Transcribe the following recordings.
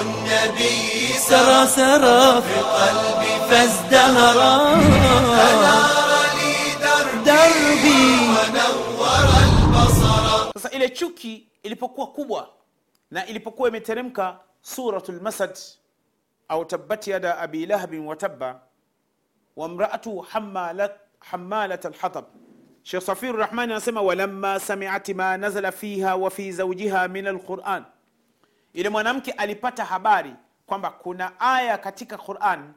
النبي سرى سرى في قلبي فازدهرا فنار لي دربي ونور البصر sasa ile chuki ilipokuwa kubwa na ilipokuwa imeteremka suratul masad au tabbat yada abi lahabin wa tabba wa mraatu hamalat alhatab. Sheikh Safir Rahmani anasema walamma sami'at ma nazala fiha wa fi zawjiha min alquran, ile mwanamke alipata habari kwamba kuna aya katika Quran,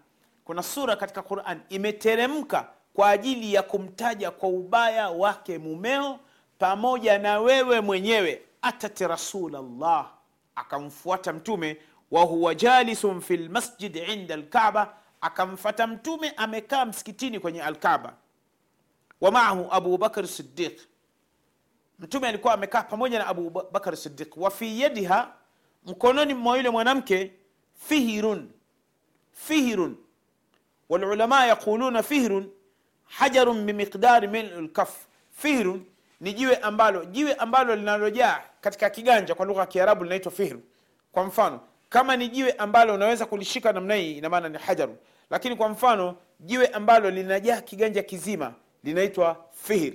kuna sura katika Quran imeteremka kwa ajili ya kumtaja kwa ubaya wake mumeo pamoja na wewe mwenyewe. Atat rasulllah akamfuata Mtume wa huwa jalisun fi lmasjid inda alkaaba, akamfata Mtume amekaa msikitini kwenye Alkaaba wa maahu Abu. Mtume alikuwa amekaa pamoja na Abu Bakr Siddiq, yadiha, mkononi mwa yule mwanamke fihirun, fihirun. Walulama yaquluna fihirun hajarun bimiqdari mil'u lkaf. Fihirun ni jiwe ambalo jiwe ambalo linalojaa katika kiganja, kwa lugha ya Kiarabu linaitwa fihru. Kwa mfano kama ni jiwe ambalo unaweza kulishika namna hii, ina ni hajaru, lakini kwa mfano jiwe ambalo linajaa kiganja kizima linaitwa fihir.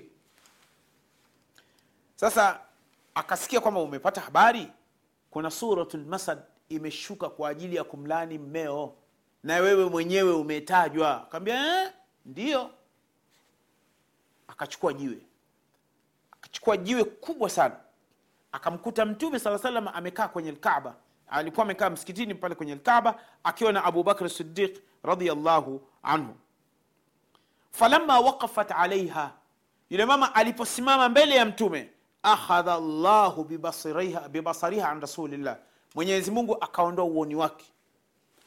Sasa akasikia kwamba umepata habari, kuna suratul Masad imeshuka kwa ajili ya kumlani mmeo na wewe mwenyewe umetajwa. Akaambia eh, ndio. Akachukua jiwe, akachukua jiwe kubwa sana, akamkuta Mtume sala salam amekaa kwenye Alkaaba. Alikuwa amekaa msikitini pale kwenye Alkaaba akiwa na Abu Bakr Siddiq radhiyallahu anhu falamma waqafat alaiha, yule mama aliposimama mbele ya Mtume, akhadha llahu bibasariha, bibasariha an rasulillah, Mwenyezi Mungu akaondoa uoni wake.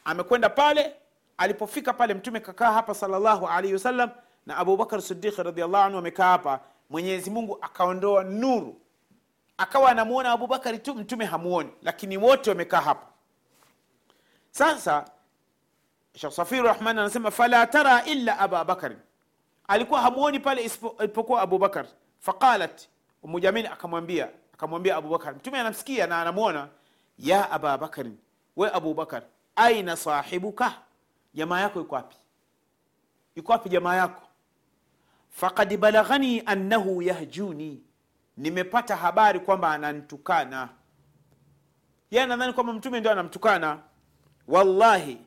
Amekwenda pale, alipofika pale Mtume kakaa hapa salllahu alaihi wasallam na abubakar sidiqi Siddiq anhu amekaa hapa, Mwenyezi Mungu akaondoa nuru, akawa anamuona abubakari tu, Mtume hamuoni, lakini wote wamekaa hapa. Sasa shekh Safiru Rahman anasema fala tara illa aba Bakari, alikuwa hamuoni pale isipokuwa abubakar Faqalat umujamin akamwambia akamwambia abubakar mtume anamsikia na anamwona, ya ababakarin we abubakar aina sahibuka, jamaa yako iko wapi? iko wapi jamaa yako? fakad balaghani annahu yahjuni, nimepata habari kwamba anantukana Yeye nadhani kwamba mtume ndio anamtukana. Wallahi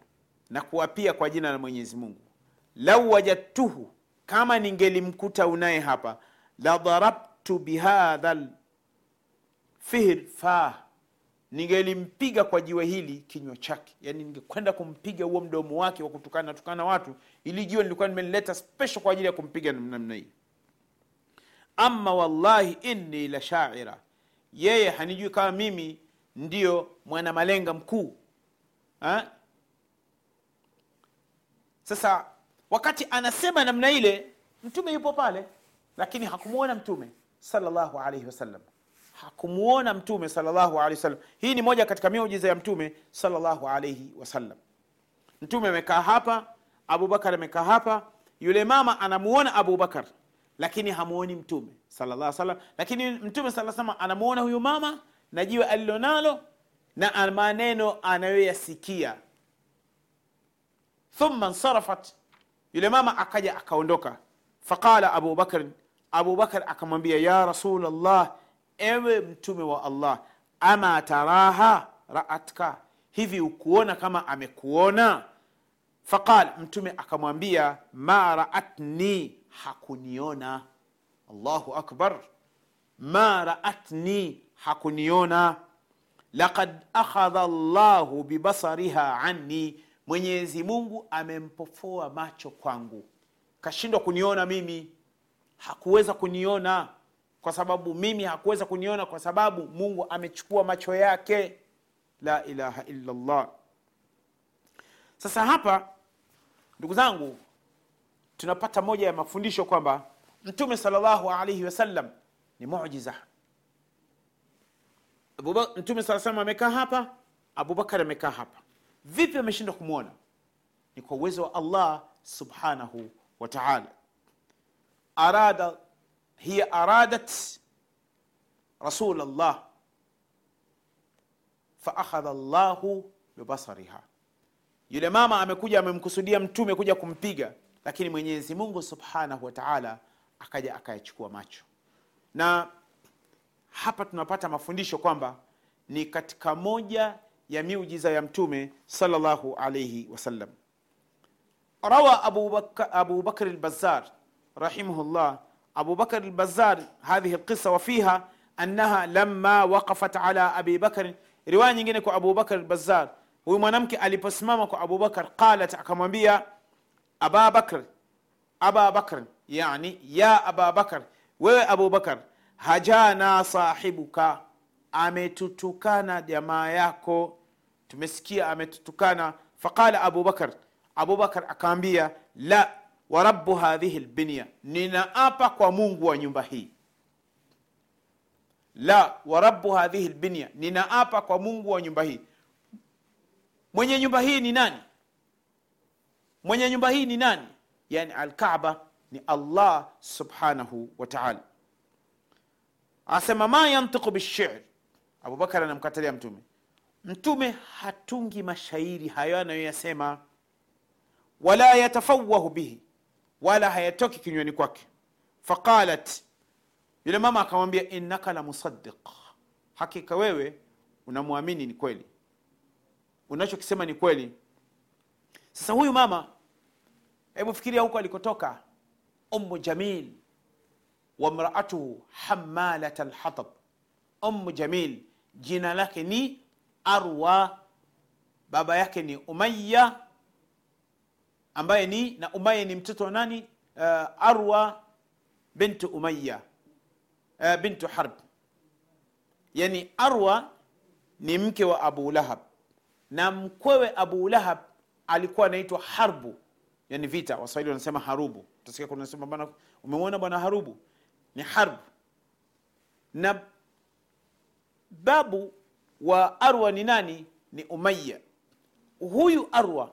na kwa jina la Mwenyezi Mungu, lau wajadtuhu, kama ningelimkuta unaye hapa, la darabtu bihadha lfihr fah, ningelimpiga kwa jiwe hili kinywa chake. Yani ningekwenda kumpiga huo mdomo wake wa kutukana tukana watu, ili jiwe nilikuwa nimelileta special kwa ajili ya kumpiga namna hii. Amma wallahi inni la shaira, yeye hanijui kama mimi ndiyo mwana malenga mkuu ha? Sasa wakati anasema namna ile, mtume yupo pale, lakini hakumwona mtume sallallahu alaihi wasallam, hakumwona mtume sallallahu alaihi wasallam. Hii ni moja katika miujiza ya mtume sallallahu alaihi wasallam. Mtume amekaa hapa, Abubakar amekaa hapa, yule mama anamuona Abubakar lakini hamuoni mtume sallallahu salam lakini mtume saa salam anamuona huyu mama na jiwe alilonalo na maneno anayoyasikia thumma nsarafat, yule mama akaja akaondoka. Faqala Abu Bakr, Abu Bakr akamwambia ya Rasul Allah, ewe mtume wa Allah, ama taraha raatka, hivi ukuona kama amekuona? Faqal, mtume akamwambia ma raatni, hakuniona. Allahu akbar, ma raatni, hakuniona. Laqad akhadha Allahu bibasariha anni Mwenyezi Mungu amempofoa macho kwangu, kashindwa kuniona mimi, hakuweza kuniona kwa sababu mimi, hakuweza kuniona kwa sababu Mungu amechukua macho yake. La ilaha illallah. Sasa hapa, ndugu zangu, tunapata moja ya mafundisho kwamba Mtume sallallahu alaihi wasallam ni muujiza. Mtume sallallahu amekaa hapa, Abubakar amekaa hapa Vipi ameshindwa kumwona? Ni kwa uwezo wa Allah subhanahu wa taala. arada hiya aradat rasul llah faakhadha llahu bibasariha yule mama amekuja amemkusudia mtume kuja kumpiga lakini mwenyezi mungu subhanahu wa taala akaja akayachukua macho na hapa tunapata mafundisho kwamba ni katika moja ya miujiza ya mtume salllahu alaihi wasallam. Rawa abu bakr, abu bakr albazar rahimahullah. Abu bakr albazar hadhihi alqisa wafiha annaha lama waqafat ala abi bakr. Riwaya nyingine kwa abu bakr albazar huyu mwanamke aliposimama kwa abu bakr qalat akamwambia aba bakr aba bakr yani ya aba bakr wewe abu bakr hajana sahibuka ametutukana jamaa yako tumesikia ametutukana. Faqala abubakar abubakar akaambia la wa hadhihi lbinya ninaapa kwa mungu wa nyumba hii. La wa rabu hadhihi lbinya ninaapa kwa mungu wa nyumba hii. Mwenye nyumba hii ni nani? Mwenye nyumba hii ni nani? Yani alkaba ni allah subhanahu wa taala. Asema ma yantiqu bishir. Abubakar anamkatalia mtume mtume hatungi mashairi hayo anayoyasema wala yatafawahu bihi wala hayatoki kinywani kwake. Faqalat yule mama akamwambia innaka la musaddiq hakika wewe unamwamini ni kweli. Unachokisema ni kweli. Sasa huyu mama hebu fikiria huko alikotoka. Ummu jamil wamraatuhu hamalat lhatab, ummu jamil jina lake ni arwa baba yake ni umaya ambaye ni na umaya ni mtoto wa nani? Uh, arwa bintu umaya uh, bintu harb. Yani arwa ni mke wa abu lahab. Na mkwewe abu lahab alikuwa anaitwa harbu. Yani vita waswahili wanasema harubu. Utasikia kuna bana umemwona bwana harubu? Ni harbu. Na babu wa arwa ni nani? Ni umaya huyu arwa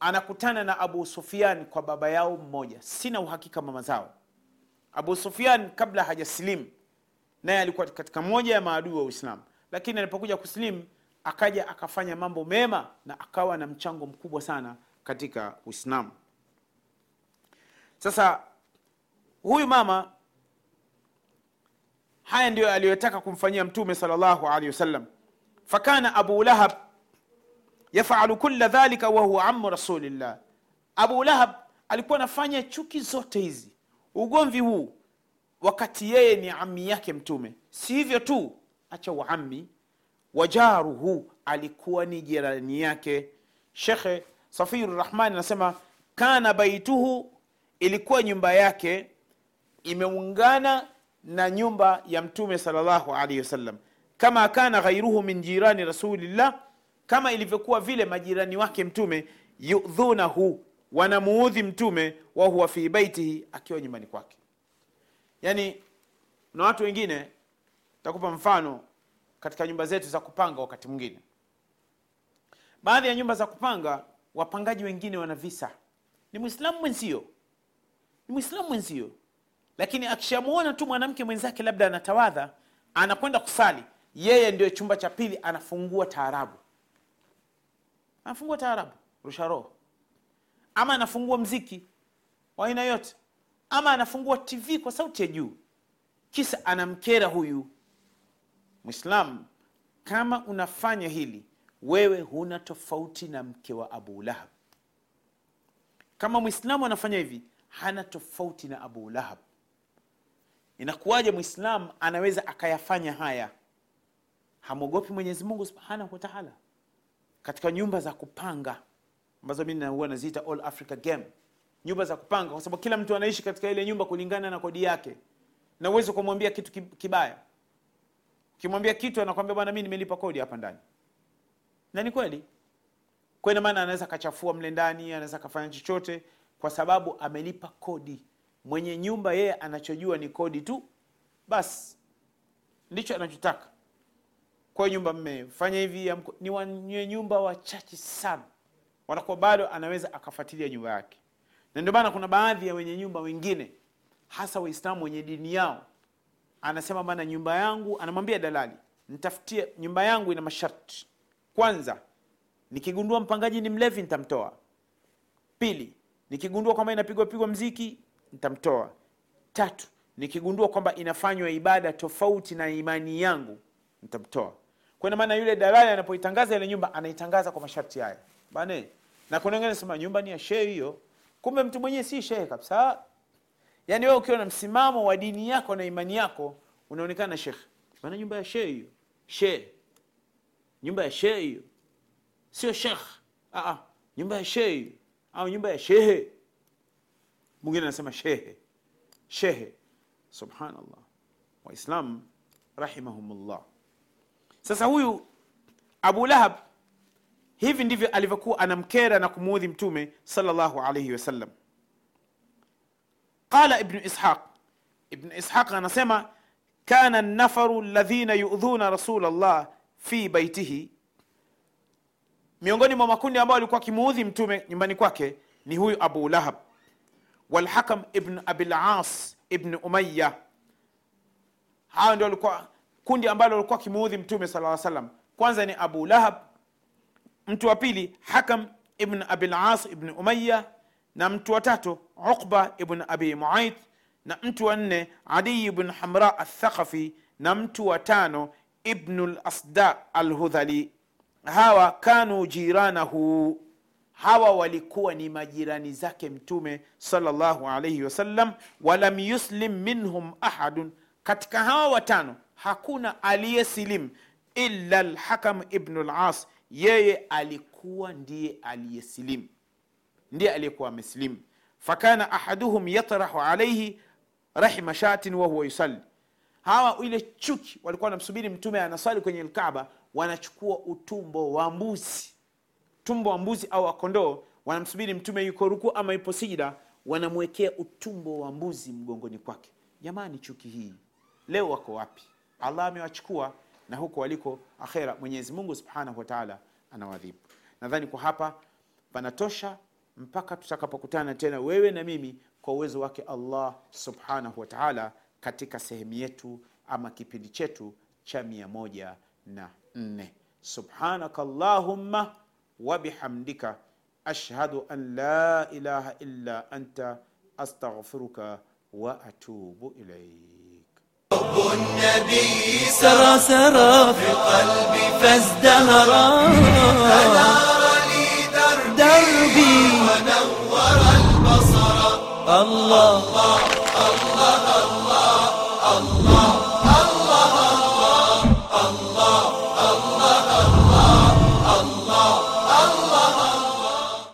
anakutana na abu sufian kwa baba yao mmoja. Sina uhakika mama zao. Abu sufian kabla hajasilimu naye alikuwa katika moja ya maadui wa uislamu. Lakini alipokuja kusilimu akaja akafanya mambo mema na akawa na mchango mkubwa sana katika uislamu. Sasa huyu mama haya ndiyo aliyotaka kumfanyia mtume salllahu alehi wasallam fakana abu lahab yafalu kula dhalika wahuwa amu rasulillah. Abu lahab alikuwa anafanya chuki zote hizi. Ugomvi huu wakati yeye ni ami yake mtume. Si hivyo tu acha uami wajaruhu alikuwa ni jirani yake. Shekhe safiru rahmani anasema kana baituhu ilikuwa nyumba yake imeungana na nyumba ya mtume salllahu alaihi wasallam kama kana ghairuhu min jirani rasulillah kama ilivyokuwa vile majirani wake mtume yudhunahu wanamuudhi mtume wahuwa fi baitihi akiwa nyumbani kwake. Yani na watu wengine takupa mfano katika nyumba zetu za kupanga wakati mwingine. Baadhi ya nyumba za kupanga wapangaji wengine wana visa. Ni mwislamu mwenzio. Ni mwislamu mwenzio. Lakini akishamwona tu mwanamke mwenzake labda anatawadha anakwenda kusali yeye ndio chumba cha pili anafungua taarabu. Anafungua taarabu rusha roho. Ama anafungua mziki wa aina yote. Ama anafungua tv kwa sauti ya juu. Kisa anamkera huyu mwislamu kama unafanya hili wewe huna tofauti na mke wa abu lahab. Kama mwislamu anafanya hivi hana tofauti na abu lahab. Inakuwaje mwislamu anaweza akayafanya haya hamwogopi mwenyezi mungu subhanahu wa katika nyumba za kupanga ambazo mimi huwa naziita all africa game. Nyumba za kupanga kwa sababu kila mtu anaishi katika ile nyumba kulingana na kodi yake. Na uwezi kumwambia kitu kibaya. Ukimwambia kitu anakwambia bwana mimi nimelipa kodi hapa ndani. Na ni kweli. Kwena maana anaweza akachafua mle ndani anaweza akafanya chochote kwa sababu amelipa kodi. Mwenye nyumba yeye anachojua ni kodi tu. Basi ndicho anachotaka kwa nyumba mmefanya hivi ni wenye nyumba wachache sana. Wanakuwa bado anaweza akafuatilia nyumba yake. Na ndio maana kuna baadhi ya wenye nyumba wengine hasa waislamu wenye dini yao anasema bana nyumba yangu anamwambia dalali nitafutie nyumba yangu ina masharti. Kwanza nikigundua mpangaji ni mlevi nitamtoa. Pili nikigundua kwamba inapigwa pigwa mziki nitamtoa. Tatu nikigundua kwamba inafanywa ibada tofauti na imani yangu nitamtoa kwa ina maana yule dalali anapoitangaza ile nyumba anaitangaza kwa masharti haya. Bane na kuna wengine nasema nyumba ni ya shehe hiyo. Kumbe mtu mwenyewe si shehe kabisa. Yaani wewe ukiwa na msimamo wa dini yako na imani yako unaonekana shekhe bana nyumba ya shehe hiyo. Shehe. Nyumba ya shehe hiyo. Sio shekh ah, ah, nyumba ya shehe hiyo. Au nyumba ya shehe. Mwingine anasema shehe. Shehe. Subhanallah. Waislam rahimahumullah sasa huyu abu lahab hivi ndivyo alivyokuwa anamkera na kumuudhi mtume salllahu alaihi wasallam qala ibnu ishaq. Ibnu ishaq anasema kana nafaru ladhina yudhuna rasul llah fi baitihi miongoni mwa makundi ambayo alikuwa akimuudhi mtume nyumbani kwake ni huyu abu lahab. Walhakam ibnu abilas ibnu umaya hawa ndio walikuwa kundi ambalo walikuwa akimuudhi mtume sala salam kwanza ni abu lahab mtu wa pili hakam ibn abilas ibn umaya na mtu wa tatu uqba ibn abi muaid na mtu wa nne adiyi ibn hamra athaqafi na mtu wa tano ibnu lasda alhudhali. Hawa kanu jiranahu. Hawa walikuwa ni majirani zake mtume salllahu alaihi wasallam walam yuslim minhum ahadun. Katika hawa watano hakuna aliyesilimu illa lhakam ibnu las yeye alikuwa ndiye aliyesilimu ndiye aliyekuwa amesilimu. Fakana ahaduhum yatrahu alaihi rahima shatin wahuwa yusalli. Hawa ile chuki walikuwa wanamsubiri mtume anaswali kwenye lkaba wanachukua utumbo wa mbuzi tumbo wa mbuzi au wakondoo wanamsubiri mtume yuko ruku ama yupo sijida wanamwekea utumbo wa mbuzi mgongoni kwake. Jamani chuki hii leo wako wapi allah amewachukua na huko waliko akhera mwenyezi mungu subhanahu wataala anawadhibu nadhani kwa hapa panatosha mpaka tutakapokutana tena wewe na mimi kwa uwezo wake allah subhanahu wataala katika sehemu yetu ama kipindi chetu cha mia moja na nne. Subhanaka allahumma wabihamdika ashhadu an la ilaha illa anta astaghfiruka wa atubu ilaik النبي سرى سرى في قلبي فازدهرا سنار لي دربي دربي. ونور البصر. الله. الله.